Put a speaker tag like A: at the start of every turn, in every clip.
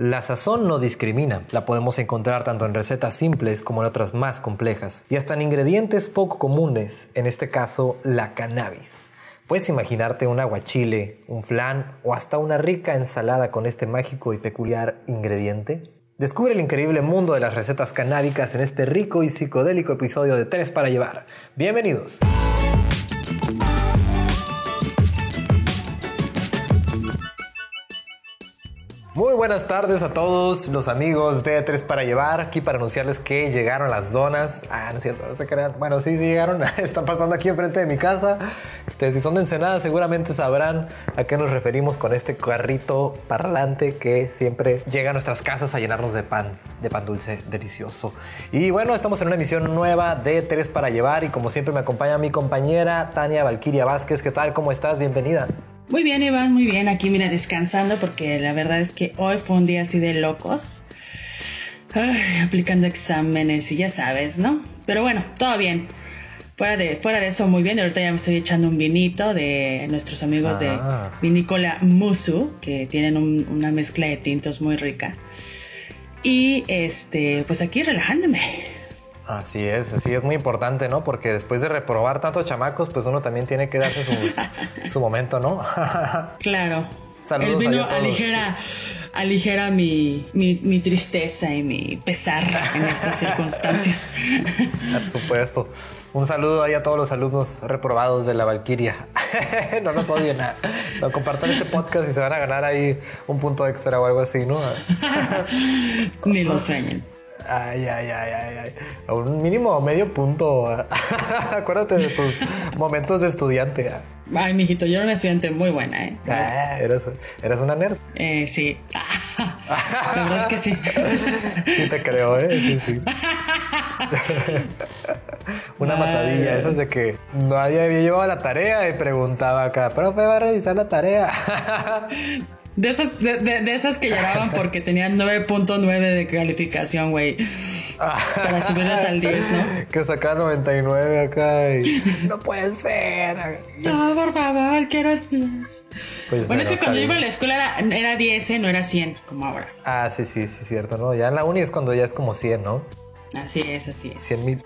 A: La sazón no discrimina, la podemos encontrar tanto en recetas simples como en otras más complejas, y hasta en ingredientes poco comunes, en este caso la cannabis. Puedes imaginarte un aguachile, un flan o hasta una rica ensalada con este mágico y peculiar ingrediente. Descubre el increíble mundo de las recetas canábicas en este rico y psicodélico episodio de Tres para llevar. Bienvenidos. Muy buenas tardes a todos los amigos de Tres para Llevar. Aquí para anunciarles que llegaron las donas. Ah, no es cierto, no se crean. Bueno, sí, sí llegaron. Están pasando aquí enfrente de mi casa. Este, si son de Ensenada, seguramente sabrán a qué nos referimos con este carrito parlante que siempre llega a nuestras casas a llenarnos de pan, de pan dulce delicioso. Y bueno, estamos en una emisión nueva de Tres para Llevar. Y como siempre, me acompaña mi compañera Tania Valquiria Vázquez. ¿Qué tal? ¿Cómo estás? Bienvenida.
B: Muy bien, Iván, muy bien. Aquí, mira, descansando porque la verdad es que hoy fue un día así de locos. aplicando exámenes y ya sabes, ¿no? Pero bueno, todo bien. Fuera de, fuera de eso, muy bien. Ahorita ya me estoy echando un vinito de nuestros amigos de
A: Ah.
B: Vinícola Musu, que tienen un- una mezcla de tintos muy rica. Y este, pues aquí relajándome.
A: Así es, así es muy importante, ¿no? Porque después de reprobar tantos chamacos, pues uno también tiene que darse su, su momento, ¿no?
B: Claro.
A: Saludos
B: El vino
A: a todos.
B: aligera, aligera mi, mi, mi tristeza y mi pesar en estas circunstancias.
A: Por supuesto. Un saludo ahí a todos los alumnos reprobados de la Valquiria. no nos odien, ah. no compartan este podcast y se van a ganar ahí un punto extra o algo así, ¿no?
B: Ni lo sueñen.
A: Ay, ay, ay, ay, ay. Un mínimo medio punto. Acuérdate de tus momentos de estudiante.
B: Ay, mijito, yo era una estudiante muy buena, ¿eh?
A: Ah, eres, eres una nerd.
B: Eh, sí. La verdad es que sí.
A: Sí te creo, ¿eh? Sí, sí. Una
B: Ay.
A: matadilla, esas de que nadie había llevado la tarea y preguntaba acá, profe, va a revisar la tarea.
B: De esas, de, de- de esas que lloraban porque tenían 9.9 de calificación, güey. Para subirlas al 10, ¿no?
A: que saca 99 acá y no puede ser.
B: No, por favor, quiero 10.
A: Pues
B: Bueno, es que cuando yo iba a la escuela era, era 10, ¿eh? no era 100, como ahora.
A: Ah, sí, sí, sí, cierto, ¿no? Ya en la uni es cuando ya es como 100, ¿no?
B: Así es, así es.
A: 100 mil.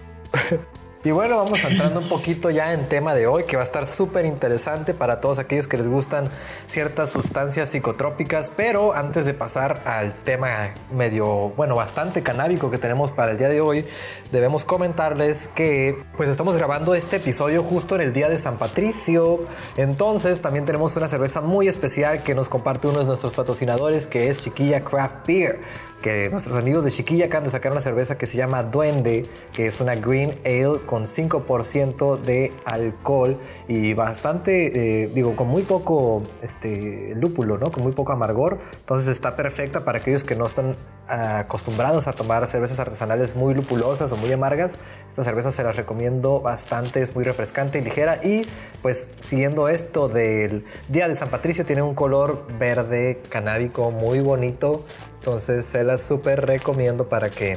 A: Y bueno, vamos entrando un poquito ya en tema de hoy, que va a estar súper interesante para todos aquellos que les gustan ciertas sustancias psicotrópicas. Pero antes de pasar al tema medio, bueno, bastante canábico que tenemos para el día de hoy, debemos comentarles que pues estamos grabando este episodio justo en el día de San Patricio. Entonces también tenemos una cerveza muy especial que nos comparte uno de nuestros patrocinadores, que es Chiquilla Craft Beer que nuestros amigos de Chiquilla acaban de sacar una cerveza que se llama Duende, que es una Green Ale con 5% de alcohol y bastante, eh, digo, con muy poco este, lúpulo, ¿no? Con muy poco amargor. Entonces está perfecta para aquellos que no están acostumbrados a tomar cervezas artesanales muy lupulosas o muy amargas. Esta cerveza se las recomiendo bastante, es muy refrescante y ligera. Y pues siguiendo esto del Día de San Patricio, tiene un color verde canábico muy bonito. Entonces se las súper recomiendo para que,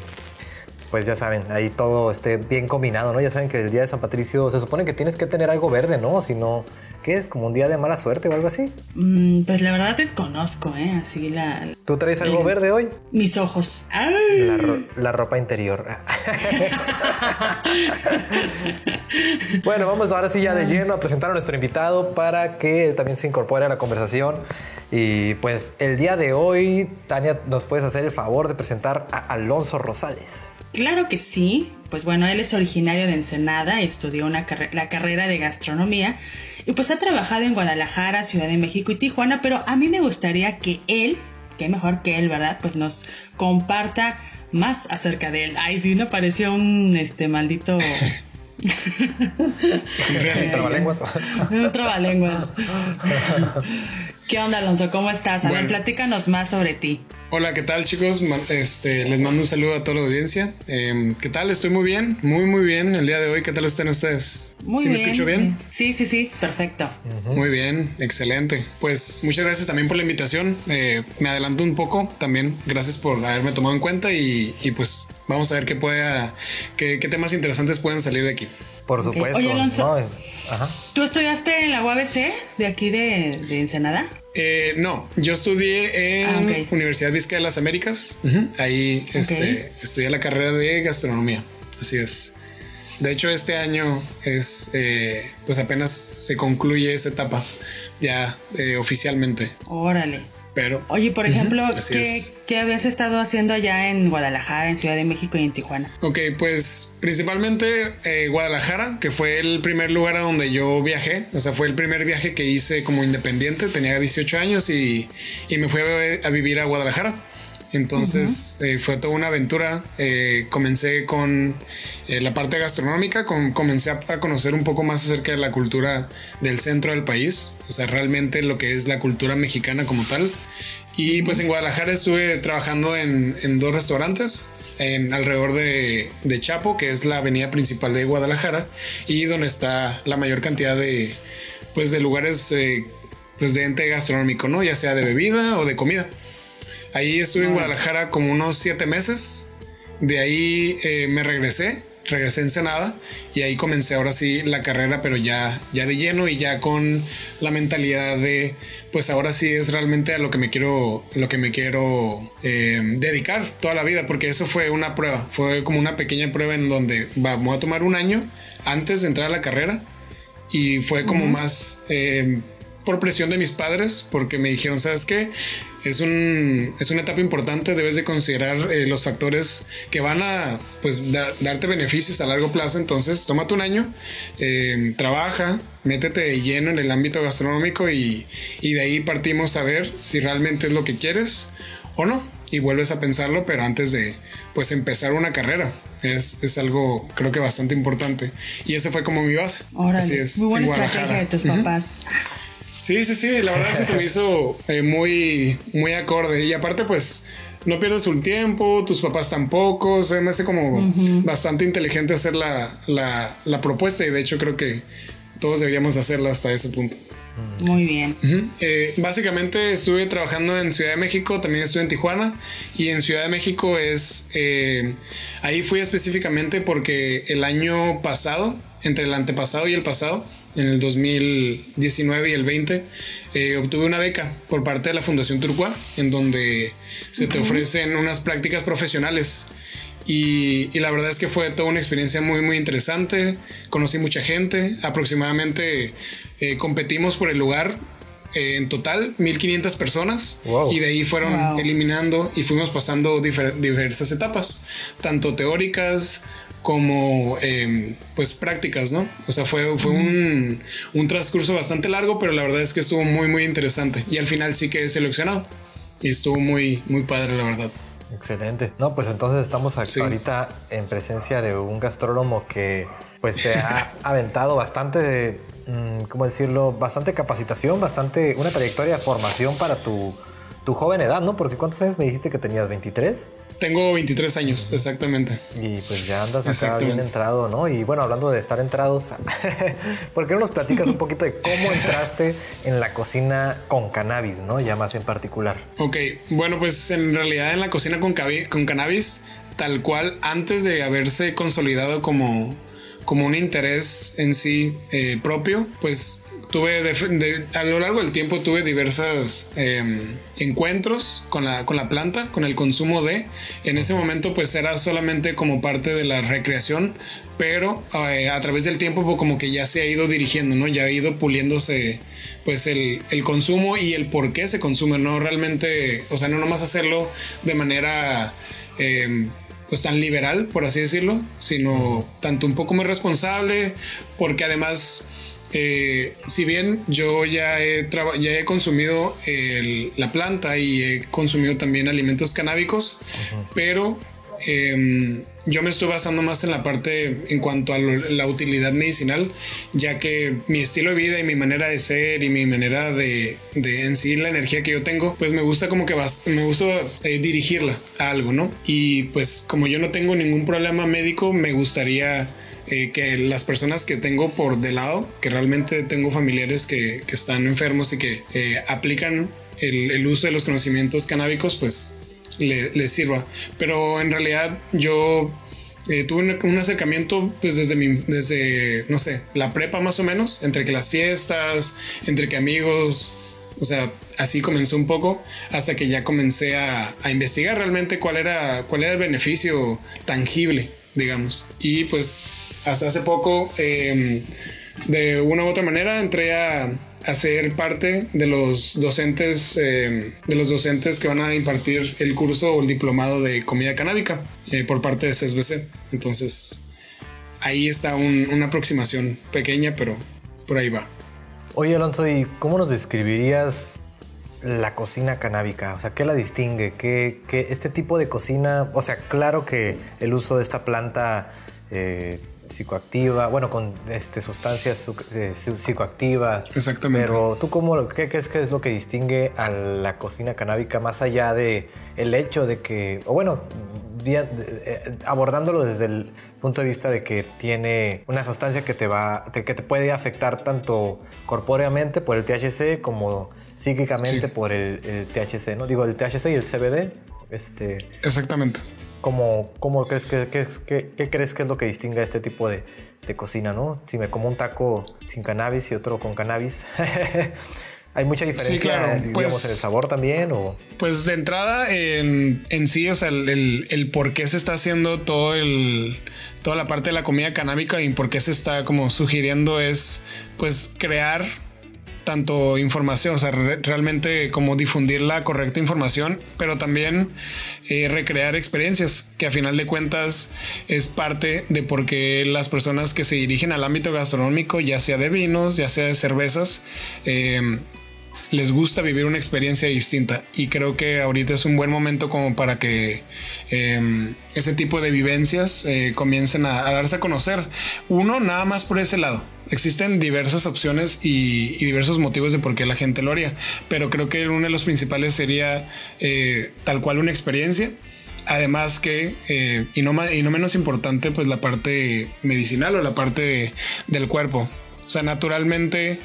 A: pues ya saben, ahí todo esté bien combinado, ¿no? Ya saben que el Día de San Patricio se supone que tienes que tener algo verde, ¿no? Si no, ¿qué es? ¿Como un día de mala suerte o algo así?
B: Mm, pues la verdad desconozco, ¿eh? Así la...
A: ¿Tú traes algo verde hoy?
B: Mis ojos. ¡Ay!
A: La, ro- la ropa interior. bueno, vamos ahora sí ya de lleno a presentar a nuestro invitado para que él también se incorpore a la conversación. Y pues el día de hoy, Tania, ¿nos puedes hacer el favor de presentar a Alonso Rosales?
B: Claro que sí. Pues bueno, él es originario de Ensenada, estudió una la carrera de gastronomía y pues ha trabajado en Guadalajara, Ciudad de México y Tijuana, pero a mí me gustaría que él, que mejor que él, ¿verdad? Pues nos comparta más acerca de él. Ay, sí, me pareció un este maldito
A: Trabalenguas.
B: un trabalenguas. ¿Qué onda, Alonso? ¿Cómo estás? A ver,
C: Bueno.
B: platícanos más sobre ti.
C: Hola, ¿qué tal chicos? Este, les mando un saludo a toda la audiencia. Em, ¿Qué tal? Estoy muy bien, muy muy bien el día de hoy. ¿Qué tal están ustedes?
B: Muy
C: ¿Sí
B: bien.
C: me escucho bien?
B: Sí, sí, sí, perfecto.
C: Muy bien, excelente. Pues muchas gracias también por la invitación. Eh, me adelanto un poco también. Gracias por haberme tomado en cuenta y, y, pues vamos a ver qué pueda, qué, qué temas interesantes pueden salir de aquí.
A: Por supuesto.
B: Oye, Alonso.
A: ¿no? Ajá.
B: ¿Tú estudiaste en la UABC de aquí de, de Ensenada?
C: Eh, no, yo estudié en
B: Ah.
C: Universidad Vizcaya de las Américas. Ahí este, estudié la carrera de gastronomía. Así es. De hecho, este año es, eh, pues apenas se concluye esa etapa ya eh, oficialmente.
B: Órale.
C: Pero
B: Oye, por ejemplo, ¿qué,
C: es.
B: qué habías estado haciendo allá en Guadalajara, en Ciudad de México y en Tijuana?
C: Ok, pues principalmente eh, Guadalajara, que fue el primer lugar a donde yo viajé. O sea, fue el primer viaje que hice como independiente. Tenía 18 años y, y me fui a, a vivir a Guadalajara. Entonces eh, fue toda una aventura. Eh, comencé con eh, la parte gastronómica, con- comencé a, a conocer un poco más acerca de la cultura del centro del país, o sea, realmente lo que es la cultura mexicana como tal. Y pues en Guadalajara estuve trabajando en, en dos restaurantes, en alrededor de, de Chapo, que es la avenida principal de Guadalajara, y donde está la mayor cantidad de, pues, de lugares eh, pues, de ente gastronómico, ¿no? Ya sea de bebida o de comida. Ahí estuve en. Guadalajara como unos siete meses. De ahí eh, me regresé, regresé a Ensenada y ahí comencé ahora sí la carrera, pero ya, ya de lleno y ya con la mentalidad de, pues ahora sí es realmente a lo que me quiero, lo que me quiero eh, dedicar toda la vida, porque eso fue una prueba, fue como una pequeña prueba en donde vamos a tomar un año antes de entrar a la carrera y fue como más eh, por presión de mis padres, porque me dijeron, ¿sabes qué? Es, un, es una etapa importante, debes de considerar eh, los factores que van a pues, da- darte beneficios a largo plazo, entonces tómate un año, eh, trabaja, métete de lleno en el ámbito gastronómico y, y de ahí partimos a ver si realmente es lo que quieres o no. Y vuelves a pensarlo, pero antes de pues empezar una carrera. Es, es algo creo que bastante importante. Y ese fue como mi base.
B: Órale.
C: Así es,
B: Muy buena
C: en
B: estrategia de tus papás.
C: Sí, sí, sí, la verdad sí se me hizo eh, muy, muy acorde. Y aparte, pues, no pierdes un tiempo, tus papás tampoco. Se me hace como bastante inteligente hacer la, la, la propuesta y de hecho creo que todos deberíamos hacerla hasta ese punto.
B: Muy bien.
C: Eh, básicamente estuve trabajando en Ciudad de México, también estuve en Tijuana y en Ciudad de México es, eh, ahí fui específicamente porque el año pasado, entre el antepasado y el pasado, en el 2019 y el 20, eh, obtuve una beca por parte de la Fundación Turcua, en donde se te ofrecen unas prácticas profesionales. Y, y la verdad es que fue toda una experiencia muy, muy interesante. Conocí mucha gente. Aproximadamente eh, competimos por el lugar eh, en total 1500 personas.
A: Wow.
C: Y de ahí fueron
B: Wow.
C: eliminando y fuimos pasando difer- diversas etapas, tanto teóricas como eh, pues prácticas, ¿no? O sea, fue, fue un, un transcurso bastante largo, pero la verdad es que estuvo muy, muy interesante. Y al final sí quedé seleccionado. Y estuvo muy, muy padre, la verdad.
A: Excelente. No, pues entonces estamos
C: Sí.
A: ahorita en presencia de un gastrónomo que pues se ha aventado bastante de, mm, ¿cómo decirlo? Bastante capacitación, bastante, una trayectoria de formación para tu, tu joven edad, ¿no? Porque ¿cuántos años me dijiste que tenías? ¿23?
C: Tengo 23 años, exactamente.
A: Y pues ya andas acá bien entrado, ¿no? Y bueno, hablando de estar entrados, ¿por qué no nos platicas un poquito de cómo entraste en la cocina con cannabis, ¿no? Ya más en particular.
C: Ok, bueno, pues en realidad en la cocina con cannabis, tal cual, antes de haberse consolidado como, como un interés en sí eh, propio, pues tuve de- de- a lo largo del tiempo tuve diversos encuentros con la, con la planta, con el consumo de. En ese momento pues era solamente como parte de la recreación, pero eh, a través del tiempo pues, como que ya se ha ido dirigiendo, ¿no? Ya ha ido puliéndose pues el, el consumo y el por qué se consume, no realmente, o sea, no nomás hacerlo de manera... eh, pues tan liberal, por así decirlo, sino tanto un poco más responsable, porque además, eh, si bien yo ya he, ya he consumido el- la planta y he consumido también alimentos canábicos, pero em, yo me estoy basando más en la parte en cuanto a lo- la utilidad medicinal, ya que mi estilo de vida y mi manera de ser y mi manera de, de en sí la energía que yo tengo, pues me gusta como que me gusta eh, dirigirla a algo, ¿no? Y pues como yo no tengo ningún problema médico, me gustaría eh, que las personas que tengo por de lado, que realmente tengo familiares que, que están enfermos y que eh, aplican el, el uso de los conocimientos canábicos, pues le- les sirva. Pero en realidad yo eh, tuve un, un acercamiento pues desde mi, desde, no sé, la prepa más o menos, entre que las fiestas, entre que amigos, O sea, así comenzó un poco hasta que ya comencé a, investigar realmente cuál era, cuál era el beneficio tangible, digamos. Y pues hasta hace poco, em, de una u otra manera, entré a, a ser parte de los docentes em, de los docentes que van a impartir el curso o el diplomado de comida canábica eh, por parte de CSBC. Entonces, ahí está una aproximación pequeña, pero por ahí va.
A: Oye, Alonso, ¿y cómo nos describirías la cocina canábica? O sea, ¿qué la distingue? ¿Qué, este tipo de cocina? O sea, claro que el uso de esta planta eh, psicoactiva, bueno, con este, sustancias eh, psicoactivas.
C: Exactamente.
A: Pero tú cómo, qué crees que es lo que distingue a la cocina canábica más allá de el hecho de que, o bueno, eh, abordándolo desde el punto de vista de que tiene una sustancia que te va, que te puede afectar tanto corpóreamente por el THC como psíquicamente por el, THC, ¿no? Digo, el THC y el CBD. Este,
C: Exactamente.
A: ¿Cómo, cómo crees que, crees que es lo que distingue a este tipo de, de cocina, no? Si me como un taco sin cannabis y otro con cannabis. ¿Hay mucha diferencia, digamos, pues en el sabor también? O?
C: Pues de entrada, en, en sí, o sea, el, el, por qué se está haciendo todo el, toda la parte de la comida canábica y por qué se está como sugiriendo es, pues, crear tanto información, o sea, realmente como difundir la correcta información, pero también eh, recrear experiencias, que a final de cuentas es parte de por qué las personas que se dirigen al ámbito gastronómico, ya sea de vinos, ya sea de cervezas, eh, les gusta vivir una experiencia distinta y creo que ahorita es un buen momento como para que em, ese tipo de vivencias eh, comiencen a, darse a conocer. Uno, nada más por ese lado. Existen diversas opciones y, diversos motivos de por qué la gente lo haría, pero creo que uno de los principales sería eh, tal cual una experiencia. Además que, eh, y, no, y no menos importante, pues la parte medicinal o la parte del cuerpo. O sea, naturalmente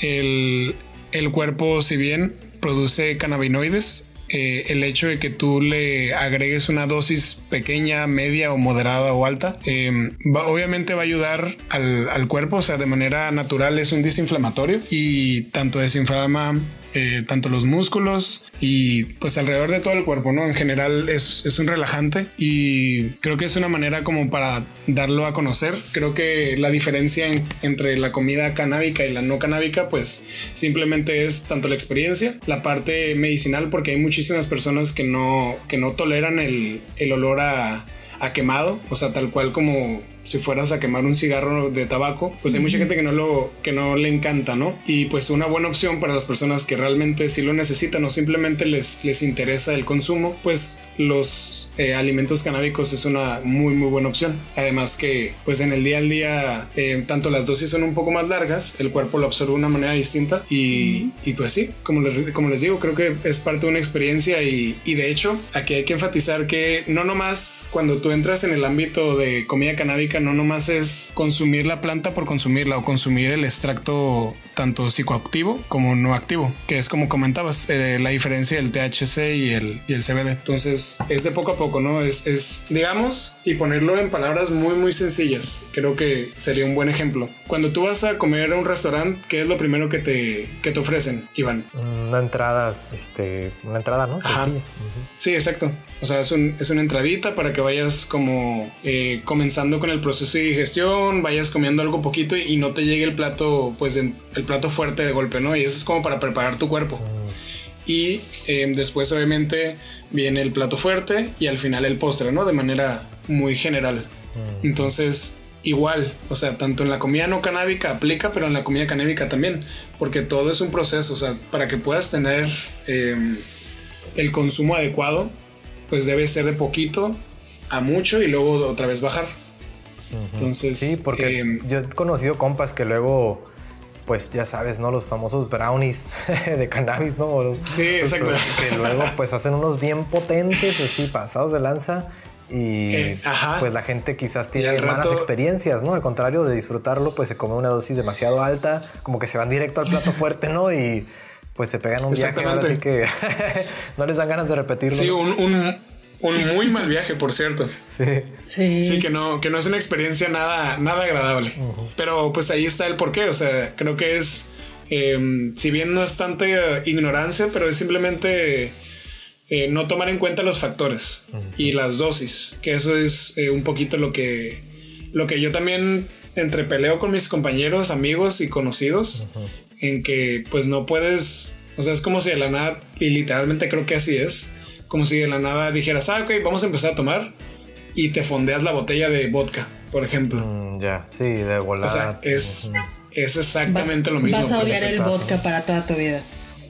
C: el, el cuerpo, si bien produce cannabinoides, eh, el hecho de que tú le agregues una dosis pequeña, media o moderada o alta, em, obviamente va a ayudar al, al, cuerpo, o sea, de manera natural es un desinflamatorio y tanto desinflama eh, tanto los músculos y pues alrededor de todo el cuerpo, ¿no? En general es, es, un relajante y creo que es una manera como para darlo a conocer. Creo que la diferencia entre la comida canábica y la no canábica pues simplemente es tanto la experiencia, la parte medicinal porque hay muchísimas personas que no, que no toleran el, el olor a, a quemado, o sea, tal cual como si fueras a quemar un cigarro de tabaco, pues hay mucha gente que no lo que no le encanta, ¿no? Y pues una buena opción para las personas que realmente sí lo necesitan o simplemente les les interesa el consumo, pues los eh, alimentos canábicos es una muy muy buena opción. Además que pues en el día al día eh, tanto las dosis son un poco más largas, el cuerpo lo absorbe de una manera distinta y, y pues sí, como les, como les digo, creo que es parte de una experiencia y, y de hecho aquí hay que enfatizar que no nomás cuando tú entras en el ámbito de comida canábica no nomás es consumir la planta por consumirla o consumir el extracto tanto psicoactivo como no activo, que es como comentabas, eh, la diferencia del THC y el, y el CBD. Entonces es de poco a poco, ¿no? Es, es, digamos, y ponerlo en palabras muy, muy sencillas. Creo que sería un buen ejemplo. Cuando tú vas a comer a un restaurante, ¿qué es lo primero que te, que te ofrecen, Iván?
A: Una entrada, este, una entrada, ¿no?
C: Sí, exacto. O sea, es, un, es, una entradita para que vayas como eh, comenzando con el proceso de digestión, vayas comiendo algo poquito y, no te llegue el plato, pues el plato fuerte de golpe, ¿no? Y eso es como para preparar tu cuerpo. Y eh, después obviamente viene el plato fuerte y al final el postre, ¿no? De manera muy general. Mm. Entonces, igual, o sea, tanto en la comida no canábica aplica, pero en la comida canábica también, porque todo es un proceso, o sea, para que puedas tener eh, el consumo adecuado, pues debe ser de poquito a mucho y luego otra vez bajar. Entonces,
A: sí, porque em, yo he conocido compas que luego, pues ya sabes, ¿no? Los famosos brownies de cannabis, ¿no?
C: Sí, exacto.
A: Que luego pues hacen unos bien potentes, así, pasados de lanza. Y eh, pues la gente quizás tiene malas experiencias, ¿no? Al contrario de disfrutarlo, pues se come una dosis demasiado alta, como que se van directo al plato fuerte, ¿no? Y pues se pegan un viaje ahora así que no les dan ganas de repetirlo.
C: Sí, un, un, un, muy mal viaje, por cierto.
A: Sí.
C: Sí. que no, que no es una experiencia nada, nada agradable. Pero pues ahí está el porqué. O sea, creo que es em, si bien no es tanta ignorancia, pero es simplemente eh, no tomar en cuenta los factores y las dosis, que eso es eh, un poquito lo que, lo que yo también entre peleo con mis compañeros, amigos y conocidos, en que pues no puedes, o sea, es como si de la nada, y literalmente creo que así es, como si de la nada dijeras, ah, ok, vamos a empezar a tomar y te fondeas la botella de vodka, por ejemplo.
A: Mm, ya, sí, de volada. O sea,
C: es, es exactamente lo mismo.
B: Vas a odiar el vodka para toda tu vida.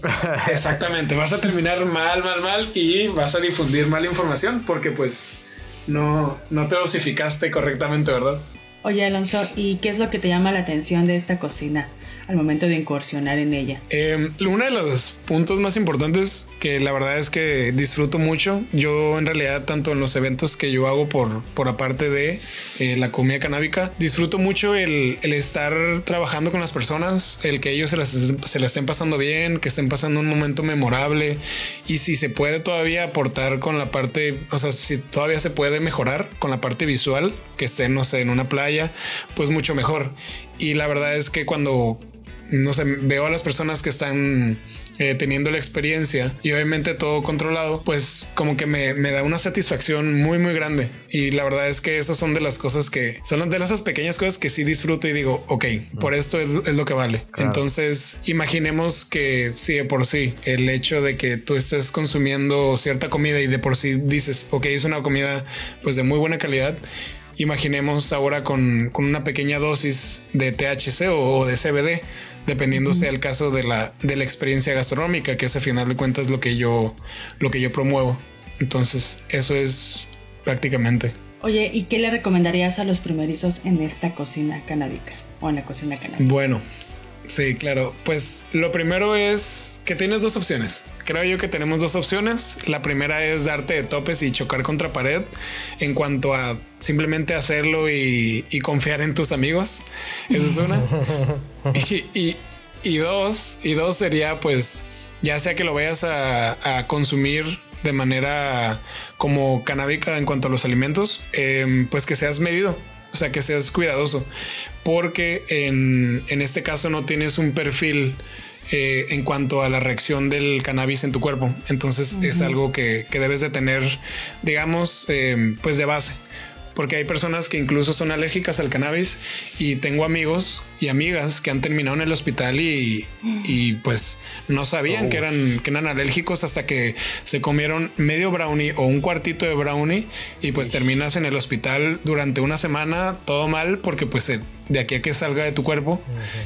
C: Exactamente, vas a terminar mal, mal, mal y vas a difundir mala información porque pues no, no te dosificaste correctamente, ¿verdad?
B: Oye, Alonso, ¿y qué es lo que te llama la atención de esta cocina? Al momento de incursionar en ella?
C: Eh, uno de los puntos más importantes que la verdad es que disfruto mucho, yo en realidad tanto en los eventos que yo hago por, por aparte de eh, la comida canábica, disfruto mucho el, el, estar trabajando con las personas, el que ellos se, las, se la estén pasando bien, que estén pasando un momento memorable y si se puede todavía aportar con la parte, o sea, si todavía se puede mejorar con la parte visual, que estén, no sé, en una playa, pues mucho mejor. Y la verdad es que cuando no sé, veo a las personas que están eh, teniendo la experiencia y obviamente todo controlado, pues como que me, da una satisfacción muy, muy grande. Y la verdad es que eso son de las cosas que son de esas pequeñas cosas que sí disfruto y digo, ok, por esto es, lo que vale. Entonces, imaginemos que si de por sí el hecho de que tú estés consumiendo cierta comida y de por sí dices, ok, es una comida pues de muy buena calidad imaginemos ahora con, una pequeña dosis de THC o, de CBD, dependiendo sea el caso de la, de la experiencia gastronómica, que es a final de cuentas lo que yo, lo que yo promuevo. Entonces, eso es prácticamente.
B: Oye, ¿y qué le recomendarías a los primerizos en esta cocina canábica o en la cocina canábica?
C: Bueno, Sí, claro. Pues lo primero es que tienes dos opciones. Creo yo que tenemos dos opciones. La primera es darte de topes y chocar contra pared en cuanto a simplemente hacerlo y, confiar en tus amigos. Esa es una. y, dos, y dos sería pues ya sea que lo vayas a, consumir de manera como canábica en cuanto a los alimentos, em, pues que seas medido. O sea, que seas cuidadoso, porque en, este caso no tienes un perfil eh, en cuanto a la reacción del cannabis en tu cuerpo. Entonces es algo que, debes de tener, digamos, eh, pues de base porque hay personas que incluso son alérgicas al cannabis y tengo amigos y amigas que han terminado en el hospital y, pues no sabían que eran, que eran alérgicos hasta que se comieron medio brownie o un cuartito de brownie y pues terminas en el hospital durante una semana todo mal porque pues de aquí a que salga de tu cuerpo,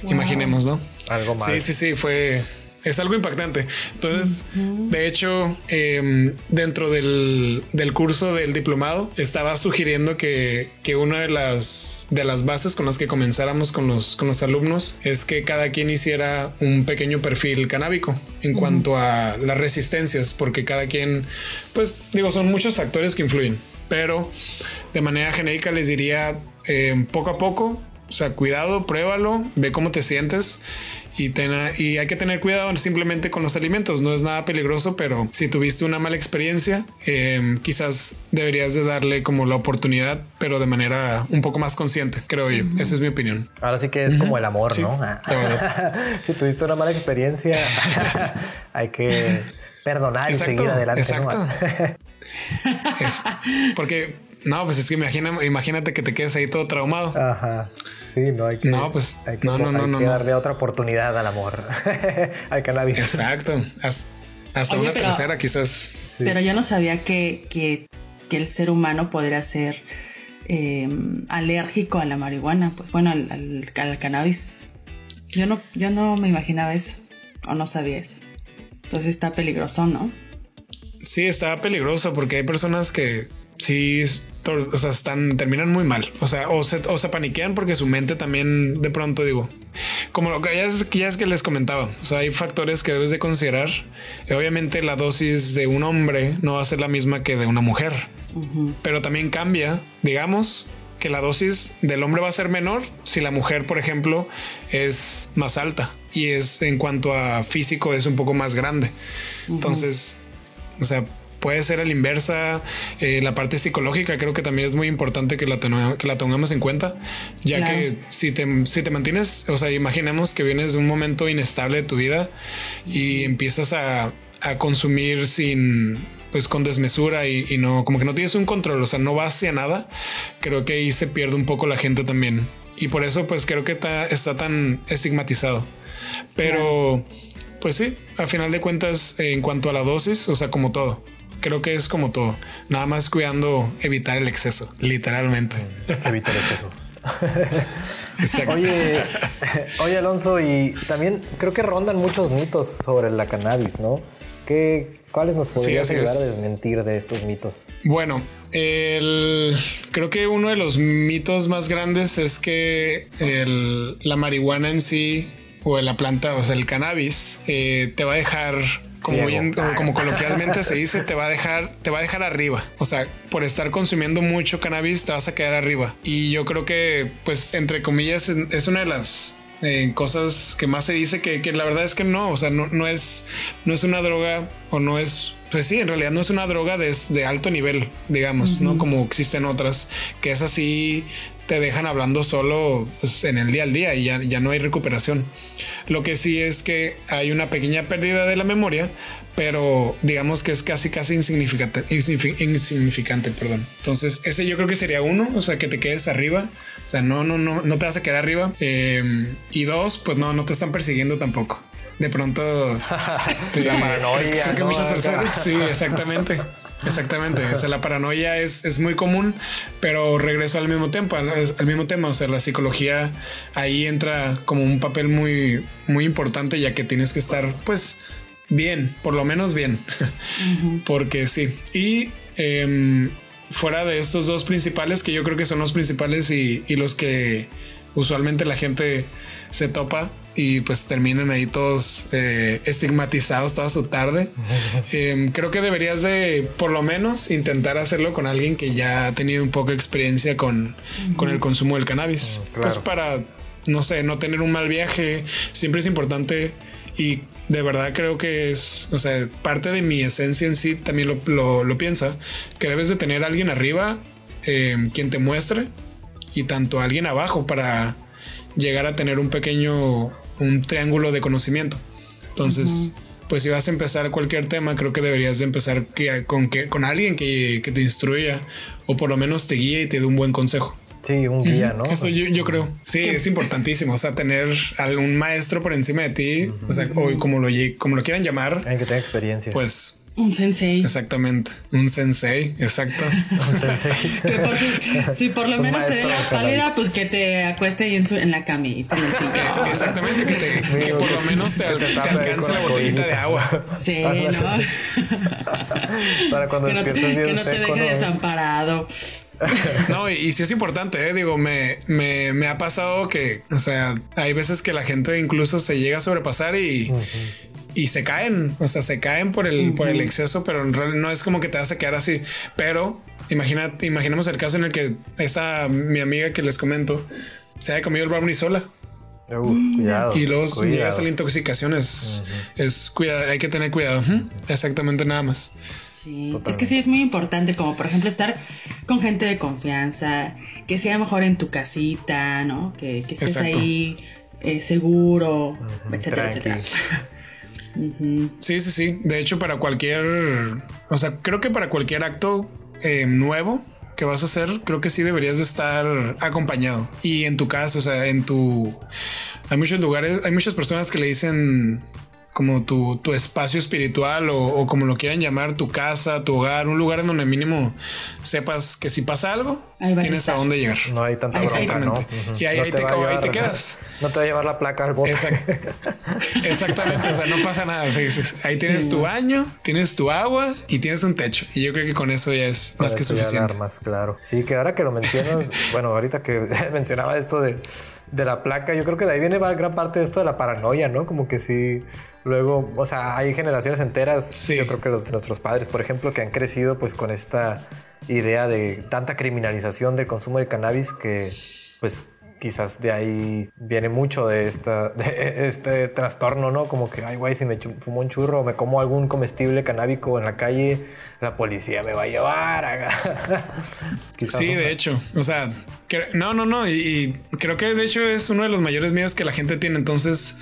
C: imaginemos, ¿no?
A: Algo mal.
C: Sí, sí, sí, fue es algo impactante. Entonces, de hecho, em, dentro del, curso del diplomado, estaba sugiriendo que, una de las, de las bases con las que comenzáramos con los, con los alumnos es que cada quien hiciera un pequeño perfil canábico en cuanto a las resistencias, porque cada quien, pues digo, son muchos factores que influyen, pero de manera genérica les diría em, poco a poco, o sea, cuidado, pruébalo, ve cómo te sientes y, y hay que tener cuidado simplemente con los alimentos. No es nada peligroso, pero si tuviste una mala experiencia, em, quizás deberías de darle como la oportunidad, pero de manera un poco más consciente, creo yo. Esa es mi opinión.
A: Ahora sí que es como el amor, ¿no? si tuviste una mala experiencia, hay que perdonar y seguir adelante. Exacto.
C: porque no, pues es que imagina, imagínate que te quedes ahí todo traumado.
A: Ajá. Sí, no hay que,
C: no, pues,
A: hay que,
C: no, no, no,
A: darle otra oportunidad al amor, al cannabis.
C: Exacto. Hasta, una tercera quizás.
B: Pero yo no sabía que, que, el ser humano podría ser em, alérgico a la marihuana, pues bueno, al, al, cannabis. Yo no, yo no me imaginaba eso, o no sabía eso. Entonces está peligroso, ¿no?
C: Sí, está peligroso porque hay personas que sí o sea, están, terminan muy mal. O sea, o se, o se paniquean porque su mente también de pronto digo, como lo que ya es, ya es que les comentaba, o sea, hay factores que debes de considerar. Obviamente la dosis de un hombre no va a ser la misma que de una mujer, pero también cambia, digamos, que la dosis del hombre va a ser menor si la mujer, por ejemplo, es más alta y es en cuanto a físico es un poco más grande. Entonces, o sea, puede ser a la inversa. Eh, la parte psicológica creo que también es muy importante que la, que la tengamos en cuenta, ya que si te, si te mantienes, o sea, imaginemos que vienes de un momento inestable de tu vida y empiezas a, a consumir sin pues con desmesura y, no, como que no tienes un control, o sea, no va hacia nada, creo que ahí se pierde un poco la gente también. Y por eso pues creo que está, está tan estigmatizado. Pero pues sí, al final de cuentas, en cuanto a la dosis, o sea, como todo. Creo que es como todo. Nada más cuidando evitar el exceso, literalmente.
A: Evitar el exceso. Oye, oye, Alonso, y también creo que rondan muchos mitos sobre la cannabis, ¿no? ¿Qué, ¿Cuáles nos podrías ayudar a desmentir de estos mitos?
C: Bueno, el, creo que uno de los mitos más grandes es que la marihuana en sí o la planta, o sea, el cannabis, eh, te va a dejar como, bien, como, coloquialmente se dice, te va a dejar, te va a dejar arriba. O sea, por estar consumiendo mucho cannabis, te vas a quedar arriba. Y yo creo que, pues, entre comillas, es una de las eh, cosas que más se dice que, la verdad es que no, o sea, no, no, es, no es una droga o no es, pues sí, en realidad no es una droga de, de alto nivel, digamos, ¿no? Como existen otras, que es así, te dejan hablando solo pues, en el día al día y ya, ya no hay recuperación. Lo que sí es que hay una pequeña pérdida de la memoria, pero digamos que es casi casi insignificante, insignificante, perdón. Entonces, ese yo creo que sería uno, o sea, que te quedes arriba, o sea, no, no, no, no te vas a quedar arriba. Em, y dos, pues no, no te están persiguiendo tampoco. De pronto,
A: la paranoia.
C: que muchas personas, sí, exactamente. Exactamente, o sea, la paranoia es, es, muy común, pero regreso al mismo tiempo, al, al, mismo tema, o sea, la psicología ahí entra como un papel muy, muy importante, ya que tienes que estar, pues, bien, por lo menos bien, porque sí. Y em, fuera de estos dos principales, que yo creo que son los principales y, y los que usualmente la gente se topa y pues terminan ahí todos eh, estigmatizados toda su tarde. Em, creo que deberías de por lo menos intentar hacerlo con alguien que ya ha tenido un poco de experiencia con, con el consumo del cannabis. Mm, pues para, no sé, no tener un mal viaje. Siempre es importante y de verdad creo que es, o sea, parte de mi esencia en sí también lo, lo, piensa, que debes de tener a alguien arriba em, quien te muestre y tanto alguien abajo para llegar a tener un pequeño un triángulo de conocimiento. Entonces, pues si vas a empezar cualquier tema, creo que deberías de empezar con, que, con alguien que, te instruya o por lo menos te guíe y te dé un buen consejo.
A: Sí, un guía, ¿no?
C: Eso yo, creo. Sí, es importantísimo. O sea, tener algún maestro por encima de ti, o sea, o como lo, como lo quieran llamar.
A: Alguien que tenga experiencia.
C: Pues
B: un sensei.
C: Exactamente. Un sensei, exacto.
A: Un sensei.
B: que por si, por lo menos te dé la pálida, pues que te acueste ahí en, en la camita.
C: Exactamente, que, te, que por lo menos te, alcance la botellita de agua.
B: Sí, ¿no?
A: Para cuando despiertes bien
B: Que no te deje desamparado.
C: No, y, sí es importante, ¿eh? digo, me, me, me, ha pasado que, o sea, hay veces que la gente incluso se llega a sobrepasar y, y se caen, o sea, se caen por el, por el exceso, pero en realidad no es como que te vas a quedar así. Pero imagina, imaginemos el caso en el que esta mi amiga que les comento se haya comido el brownie sola.
A: Uh, cuidado,
C: y luego llegas a la intoxicación, es, cuidado, hay que tener cuidado. Exactamente nada más.
B: Sí, es que sí es muy importante, como por ejemplo estar con gente de confianza, que sea mejor en tu casita, ¿no? Que, estés ahí eh, seguro, etcétera, etcétera.
C: Sí, sí, sí. De hecho, para cualquier, o sea, creo que para cualquier acto eh, nuevo que vas a hacer, creo que sí deberías de estar acompañado. Y en tu caso, o sea, en tu... Hay muchos lugares, hay muchas personas que le dicen como tu, tu espacio espiritual o, como lo quieran llamar, tu casa, tu hogar, un lugar en donde mínimo sepas que si pasa algo, tienes a, dónde llegar.
A: No hay tanta bronca, ¿no?
C: Y ahí, ahí, te, ahí, te, quedas.
A: No te va a llevar la placa al bote.
C: exactamente, o sea, no pasa nada. ahí tienes tu baño, tienes tu agua y tienes un techo. Y yo creo que con eso ya es más que suficiente.
A: más claro. Sí, que ahora que lo mencionas, bueno, ahorita que mencionaba esto de, de la placa, yo creo que de ahí viene gran parte de esto de la paranoia, ¿no? Como que sí Luego, o sea, hay generaciones enteras, yo creo que los de nuestros padres, por ejemplo, que han crecido pues con esta idea de tanta criminalización del consumo de cannabis que pues quizás de ahí viene mucho de, esta, de este trastorno, ¿no? Como que, ay, güey, si me fumo un churro o me como algún comestible canábico en la calle, la policía me va a llevar.
C: sí, de hecho. O sea, no, no, no. y creo que de hecho es uno de los mayores miedos que la gente tiene. Entonces,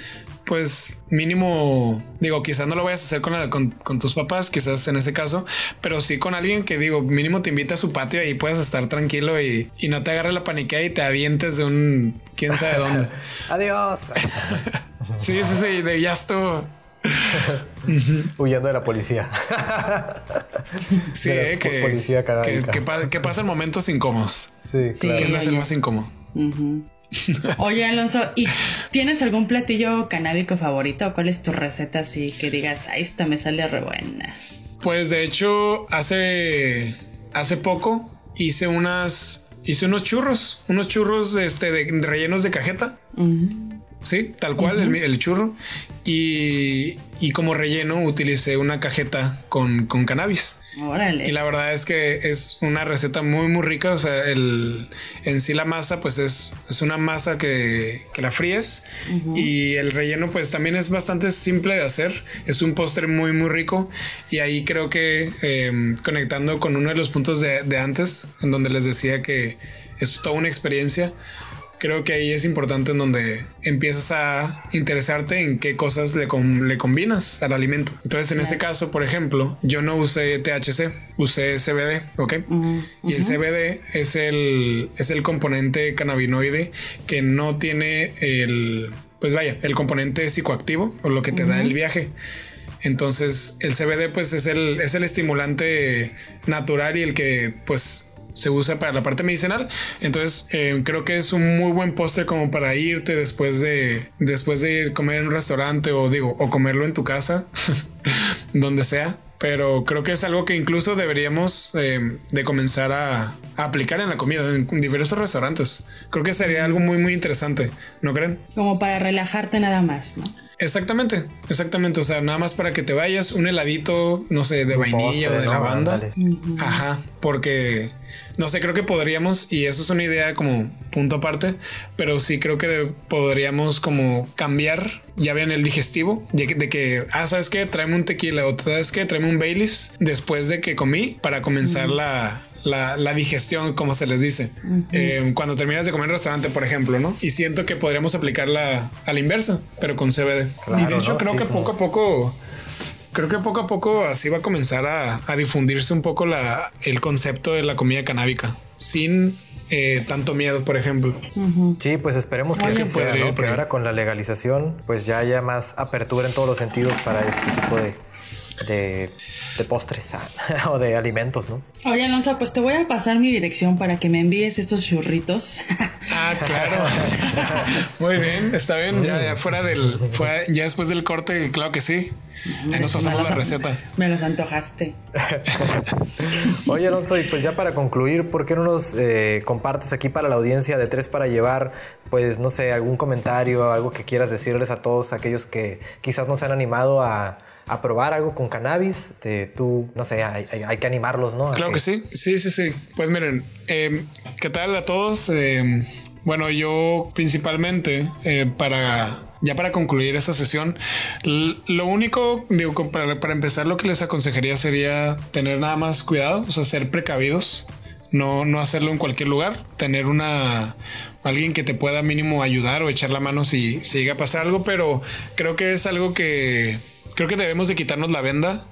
C: pues mínimo, digo, quizás no lo vayas a hacer con, con, tus papás, quizás en ese caso, pero sí con alguien que digo, mínimo te invita a su patio y puedes estar tranquilo y, no te agarre la paniquea y te avientes de un quién sabe dónde.
A: Adiós.
C: sí, sí, sí, de ya estuvo.
A: Huyendo de la policía.
C: sí, eh, que, policía que, que, pasan momentos incómodos. Sí, claro. Que es el más incómodo.
B: Oye, Alonso, ¿y tienes algún platillo canábico favorito? ¿Cuál es tu receta así que digas, ah, esta me sale re buena?
C: Pues de hecho, hace, hace poco hice unas, hice unos churros, unos churros este, de, rellenos de cajeta. Sí, tal cual, el, churro. Y, como relleno utilicé una cajeta con, con cannabis. Y la verdad es que es una receta muy, muy rica. O sea, el, en sí la masa, pues es, es una masa que, que la fríes. Y el relleno, pues también es bastante simple de hacer. Es un postre muy, muy rico. Y ahí creo que em, conectando con uno de los puntos de, de antes, en donde les decía que es toda una experiencia creo que ahí es importante en donde empiezas a interesarte en qué cosas le, le combinas al alimento. Entonces, en ese caso, por ejemplo, yo no usé THC, usé CBD, ¿ok? Y el CBD es el, es el componente cannabinoide que no tiene el, pues vaya, el componente psicoactivo o lo que te da el viaje. Entonces, el CBD pues es el, es el estimulante natural y el que pues se usa para la parte medicinal. Entonces eh, creo que es un muy buen postre como para irte después de después de ir a comer en un restaurante o digo o comerlo en tu casa, donde sea. Pero creo que es algo que incluso deberíamos eh, de comenzar a, aplicar en la comida en diversos restaurantes. Creo que sería algo muy muy interesante, ¿no creen?
B: Como para relajarte nada más, ¿no?
C: Exactamente, exactamente. O sea, nada más para que te vayas un heladito, no sé, de vainilla o de lavanda. Ajá, porque no sé, creo que podríamos, y eso es una idea como punto aparte, pero sí creo que podríamos como cambiar, ya vean el digestivo, de que, de que ah, ¿sabes qué? Tráeme un tequila o ¿sabes qué? Tráeme un Baileys después de que comí para comenzar la, la, digestión, como se les dice. Eh, cuando terminas de comer en restaurante, por ejemplo, ¿no? Y siento que podríamos aplicarla a la inversa, pero con CBD. y de hecho, creo que poco a poco creo que poco a poco así va a comenzar a, difundirse un poco la, el concepto de la comida canábica sin eh, tanto miedo, por ejemplo.
A: Sí, pues esperemos que, así sea, que ahora con la legalización pues ya haya más apertura en todos los sentidos para este tipo de, de, postres o de alimentos, ¿no?
B: Oye, Alonso, pues te voy a pasar mi dirección para que me envíes estos churritos.
C: Ah, claro. Muy bien, está bien. Ya, fuera del, ya después del corte, claro que sí. Ahí nos pasamos la receta.
B: Me los antojaste.
A: Oye, Alonso, y pues ya para concluir, ¿por qué no nos eh, compartes aquí para la audiencia de tres para llevar, pues no sé, algún comentario, algo que quieras decirles a todos aquellos que quizás no se han animado a a probar algo con cannabis, tú, no sé, hay, que animarlos, ¿no?
C: Claro que... sí, sí, sí, sí. Pues miren, em, ¿qué tal a todos? Em, bueno, yo principalmente eh, para ya para concluir esta sesión, lo único, digo, para, para, empezar, lo que les aconsejaría sería tener nada más cuidado, o sea, ser precavidos, no, no hacerlo en cualquier lugar, tener una alguien que te pueda mínimo ayudar o echar la mano si, si llega a pasar algo, pero creo que es algo que creo que debemos de quitarnos la venda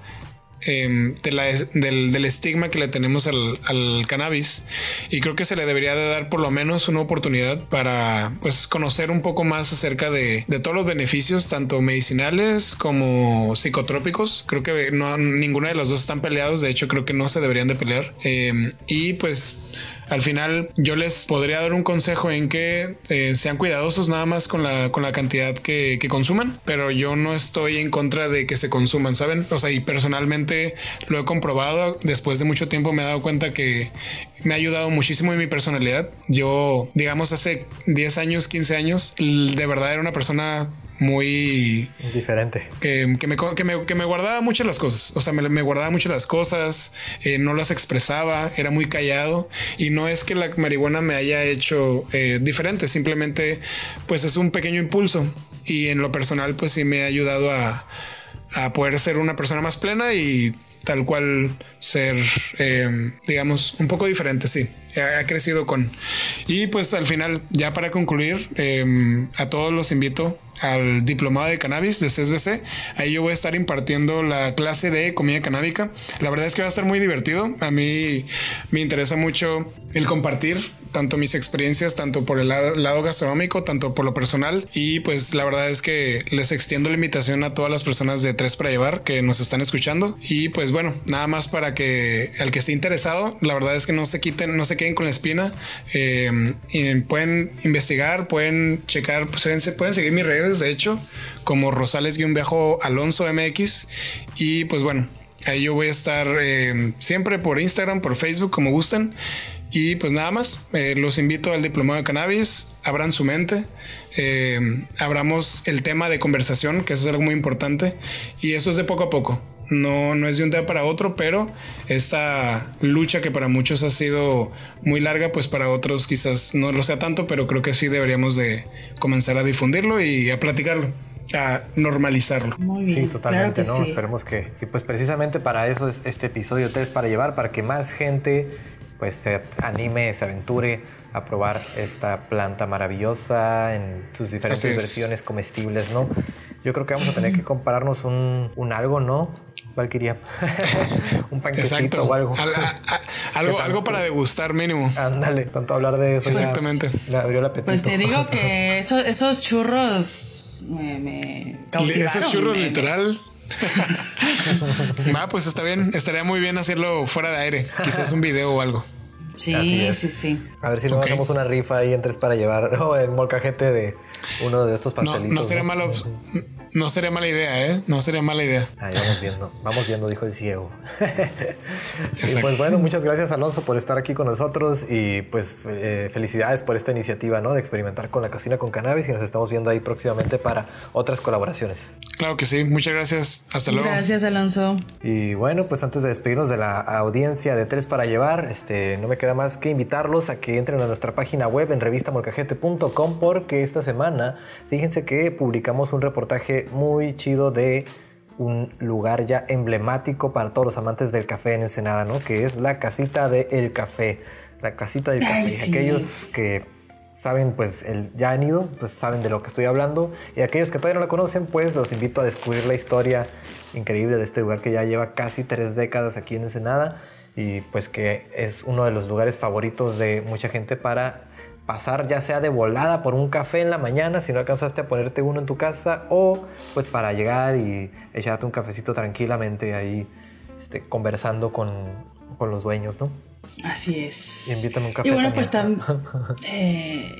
C: em, del, estigma que le tenemos al, cannabis. Y creo que se le debería de dar por lo menos una oportunidad para pues conocer un poco más acerca de, todos los beneficios tanto medicinales como psicotrópicos. Creo que no ninguna de las dos están peleados. De hecho creo que no se deberían de pelear. Em, y pues al final yo les podría dar un consejo en que eh, sean cuidadosos nada más con la, con la cantidad que, que, consuman, pero yo no estoy en contra de que se consuman, ¿saben? O sea, y personalmente lo he comprobado, después de mucho tiempo me he dado cuenta que me ha ayudado muchísimo en mi personalidad. Yo, digamos, hace 10 años, 15 años, de verdad era una persona muy...
A: Diferente.
C: que, me, que, me, que, me, guardaba muchas las cosas, o sea, me, me guardaba muchas las cosas, eh, no las expresaba, era muy callado y no es que la marihuana me haya hecho eh, diferente, simplemente pues es un pequeño impulso y en lo personal pues sí me ha ayudado a, a poder ser una persona más plena y tal cual ser, eh, digamos, un poco diferente, sí. Ha, crecido con. Y pues al final, ya para concluir, eh, a todos los invito al diplomado de cannabis de CSBC. Ahí yo voy a estar impartiendo la clase de comida canábica. La verdad es que va a estar muy divertido. A mí me interesa mucho el compartir tanto mis experiencias, tanto por el lado, gastronómico, tanto por lo personal. Y pues la verdad es que les extiendo la invitación a todas las personas de Tres para Llevar que nos están escuchando. Y pues bueno, nada más para que al que esté interesado, la verdad es que no se quiten, no se queden con la espina. Eh, y pueden investigar, pueden checar, pues, pueden seguir mis redes de hecho, como Rosales-Alonso MX. Y pues bueno, ahí yo voy a estar eh, siempre por Instagram, por Facebook, como gusten. Y pues nada más, eh, los invito al diplomado de cannabis, abran su mente, eh, abramos el tema de conversación, que eso es algo muy importante, y eso es de poco a poco. No, no es de un día para otro, pero esta lucha que para muchos ha sido muy larga, pues para otros quizás no lo sea tanto, pero creo que sí deberíamos de comenzar a difundirlo y a platicarlo a normalizarlo.
A: Muy bien. Sí, totalmente, ¿no? Esperemos que, y pues precisamente para eso es este episodio 3 para llevar, para que más gente pues se anime, se aventure a probar esta planta maravillosa en sus diferentes versiones comestibles, ¿no? Yo creo que vamos a tener que compararnos un, un algo, ¿no? Valkyria. un panquecito o algo.
C: algo, algo para degustar mínimo.
A: Ándale, tanto hablar de eso.
C: Exactamente.
A: le abrió el apetito.
B: Pues te digo que esos churros me, me
C: Esos churros literal. Va, pues está bien. Estaría muy bien hacerlo fuera de aire. Quizás un video o algo.
B: Sí, sí, sí.
A: A ver si nos hacemos una rifa ahí en tres para llevar o el molcajete de uno de estos pastelitos.
C: No, no sería malo. No sería mala idea, ¿eh? No sería mala idea.
A: Ahí vamos viendo, vamos viendo, dijo el ciego. y pues bueno, muchas gracias Alonso por estar aquí con nosotros y pues eh, felicidades por esta iniciativa, ¿no? De experimentar con la cocina con cannabis y nos estamos viendo ahí próximamente para otras colaboraciones.
C: Claro que sí, muchas gracias. Hasta luego.
B: Gracias Alonso.
A: Y bueno, pues antes de despedirnos de la audiencia de Tres para Llevar, este, no me queda más que invitarlos a que entren a nuestra página web en revistamolcajete.com porque esta semana, fíjense que publicamos un reportaje muy chido de un lugar ya emblemático para todos los amantes del café en Ensenada, ¿no? Que es la casita del café. La casita del café. Aquellos que saben, pues, el, ya han ido, pues saben de lo que estoy hablando. Y aquellos que todavía no la conocen, pues los invito a descubrir la historia increíble de este lugar que ya lleva casi tres décadas aquí en Ensenada. Y pues que es uno de los lugares favoritos de mucha gente para pasar ya sea de volada por un café en la mañana si no alcanzaste a ponerte uno en tu casa o pues para llegar y echarte un cafecito tranquilamente ahí este, conversando con, con, los dueños, ¿no?
B: Así es.
A: Y invítame un café.
B: Y bueno, pues también eh,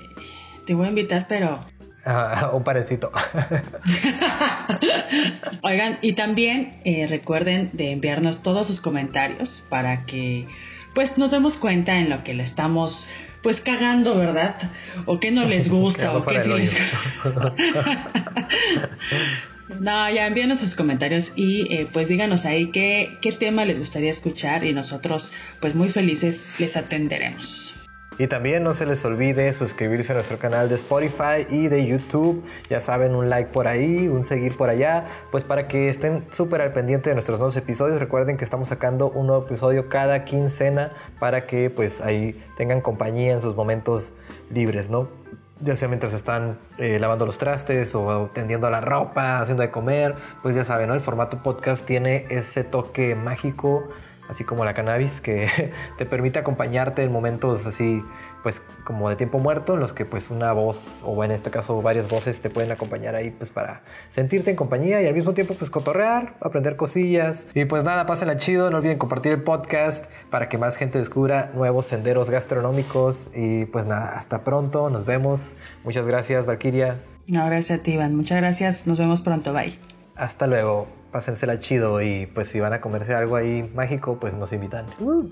B: te voy a invitar, pero...
A: Un parecito.
B: Oigan, y también eh, recuerden de enviarnos todos sus comentarios para que pues nos demos cuenta en lo que le estamos pues cagando, ¿verdad? O que no les gusta, o qué sí les No, ya envíenos sus comentarios y eh, pues díganos ahí qué, qué tema les gustaría escuchar y nosotros pues muy felices les atenderemos.
A: Y también no se les olvide suscribirse a nuestro canal de Spotify y de YouTube. Ya saben, un like por ahí, un seguir por allá, pues para que estén súper al pendiente de nuestros nuevos episodios. Recuerden que estamos sacando un nuevo episodio cada quincena para que pues ahí tengan compañía en sus momentos libres, ¿no? Ya sea mientras están eh, lavando los trastes o tendiendo la ropa, haciendo de comer, pues ya saben. El formato podcast tiene ese toque mágico así como la cannabis, que te permite acompañarte en momentos así, pues como de tiempo muerto, en los que pues una voz, o en este caso varias voces, te pueden acompañar ahí pues para sentirte en compañía y al mismo tiempo pues cotorrear, aprender cosillas. Y pues nada, pásenla chido, no olviden compartir el podcast para que más gente descubra nuevos senderos gastronómicos. Y pues nada, hasta pronto, nos vemos. Muchas gracias, Valkyria.
B: No, gracias a ti, Iván. Muchas gracias, nos vemos pronto, bye.
A: Hasta luego pásensela chido y pues si van a comerse algo ahí mágico, pues nos invitan. Uh.